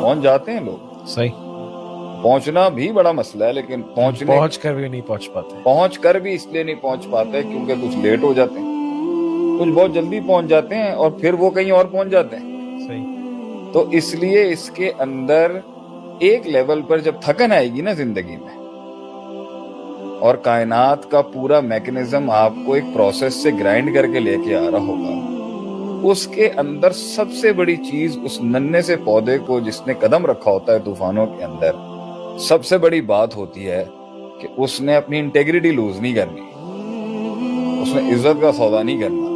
پہنچ جاتے ہیں لوگ؟ صحیح۔ پہنچنا بھی بڑا مسئلہ ہے لیکن پہنچنے پہنچ کر بھی نہیں پہنچ پاتے۔ پہنچ کر بھی اس لیے نہیں پہنچ پاتے کیونکہ کچھ لیٹ ہو جاتے ہیں۔ کچھ بہت جلدی پہنچ جاتے ہیں اور پھر وہ کہیں اور پہنچ جاتے ہیں۔ صحیح۔ تو اس لیے اس کے اندر ایک لیول پر جب تھکن آئے گی نا زندگی میں اور کائنات کا پورا میکنزم آپ کو ایک پروسیس سے گرائنڈ کر کے لے کے آ رہا ہوگا اس کے اندر سب سے بڑی چیز اس ننے سے پودے کو جس نے قدم رکھا ہوتا ہے طوفانوں کے اندر سب سے بڑی بات ہوتی ہے کہ اس نے اپنی انٹیگریٹی لوز نہیں کرنی اس نے عزت کا سودا نہیں کرنا۔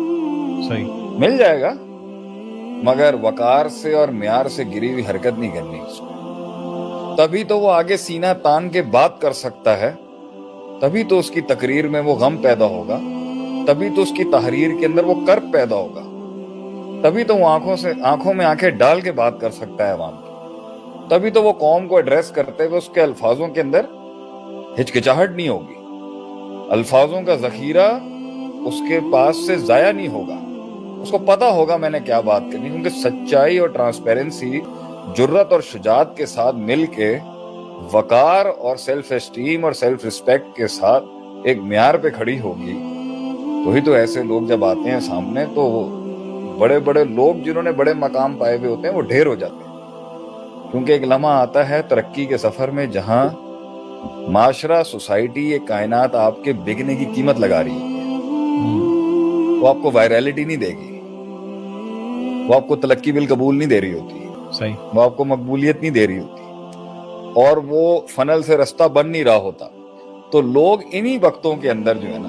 صحیح۔ مل جائے گا مگر وقار سے اور معیار سے گری ہوئی حرکت نہیں کرنی۔ اس کو تبھی تو وہ آگے سینہ تان کے بات کر سکتا ہے تبھی تو اس کی تقریر میں وہ غم پیدا ہوگا تبھی تو اس کی تحریر کے اندر وہ کرب پیدا ہوگا۔ تبھی تو وہ آنکھوں سے آنکھوں میں آنکھیں ڈال کے بات کر سکتا ہے عوام۔ کی تبھی تو وہ قوم کو ایڈریس کرتے ہوئے اس کے الفاظوں کے اندر ہچکچاہٹ نہیں ہوگی۔ الفاظوں کا ذخیرہ اس کے پاس سے ضائع نہیں ہوگا۔ اس کو پتا ہوگا میں نے کیا بات کرنی کیونکہ سچائی اور ٹرانسپیرنسی جرت اور شجاعت کے ساتھ مل کے وقار اور سیلف اسٹیم اور سیلف ریسپیکٹ کے ساتھ ایک معیار پہ کھڑی ہوگی۔ وہی تو ایسے لوگ جب آتے ہیں سامنے تو بڑے بڑے لوگ جنہوں نے بڑے مقام پائے ہوئے ہوتے ہیں وہ ڈھیر ہو جاتے ہیں۔ کیونکہ ایک لمحہ آتا ہے ترقی کے سفر میں جہاں معاشرہ سوسائٹی یہ کائنات آپ کے بکنے کی قیمت لگا رہی ہے۔ وہ آپ کو وائرلٹی نہیں دے گی۔ وہ آپ کو تلقی بل قبول نہیں دے رہی ہوتی۔ صحیح۔ وہ آپ کو مقبولیت نہیں دے رہی ہوتی۔ اور وہ فنل سے رستہ بن نہیں رہا ہوتا۔ تو لوگ انہی وقتوں کے اندر جو ہے نا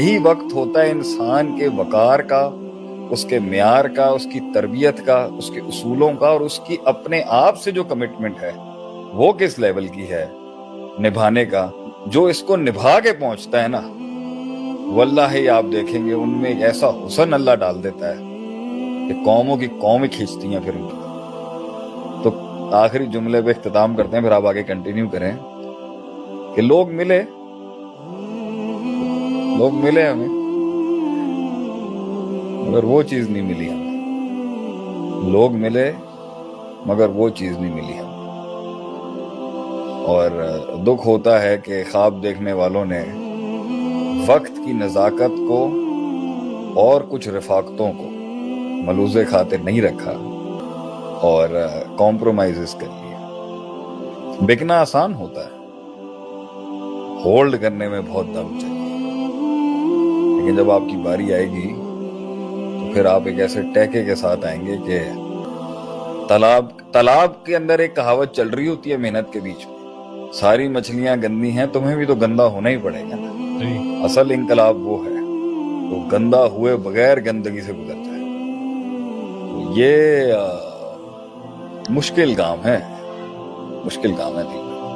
یہی وقت ہوتا ہے انسان کے وقار کا اس کے معیار کا، اس کی تربیت کا، اس کے اصولوں کا اور اس کی اپنے آپ سے جو کمٹمنٹ ہے، وہ کس لیول کی ہے؟ نبھانے کا، جو اس کو نبھا کے پہنچتا ہے نا۔ واللہ ہی آپ دیکھیں گے، ان میں ایک ایسا حسن اللہ ڈال دیتا ہے کہ قوموں کی قومیں کھینچتی ہیں پھر ان کی تو آخری جملے پہ اختتام کرتے ہیں، پھر آپ آگے کنٹینیو کریں۔ کہ لوگ ملے۔ لوگ ملے ہمیں۔ مگر وہ چیز نہیں ملی ہمیں لوگ ملے مگر وہ چیز نہیں ملی ہمیں اور دکھ ہوتا ہے کہ خواب دیکھنے والوں نے وقت کی نزاکت کو اور کچھ رفاقتوں کو ملوز خاطر نہیں رکھا اور کمپرومائز کر لیا۔ بکنا آسان ہوتا ہے۔ ہولڈ کرنے میں بہت دم چاہیے۔ لیکن جب آپ کی باری آئے گی پھر آپ ایک ایسے ٹیکے کے ساتھ آئیں گے کہ تالاب تالاب کے اندر ایک کہاوت چل رہی ہوتی ہے محنت کے بیچ میں۔ ساری مچھلیاں گندی ہیں تمہیں بھی تو گندا ہونا ہی پڑے گا نا۔ اصل انقلاب وہ ہے تو گندا ہوئے بغیر گندگی سے گزر جائے یہ مشکل کام ہے۔ مشکل کام ہے۔ دل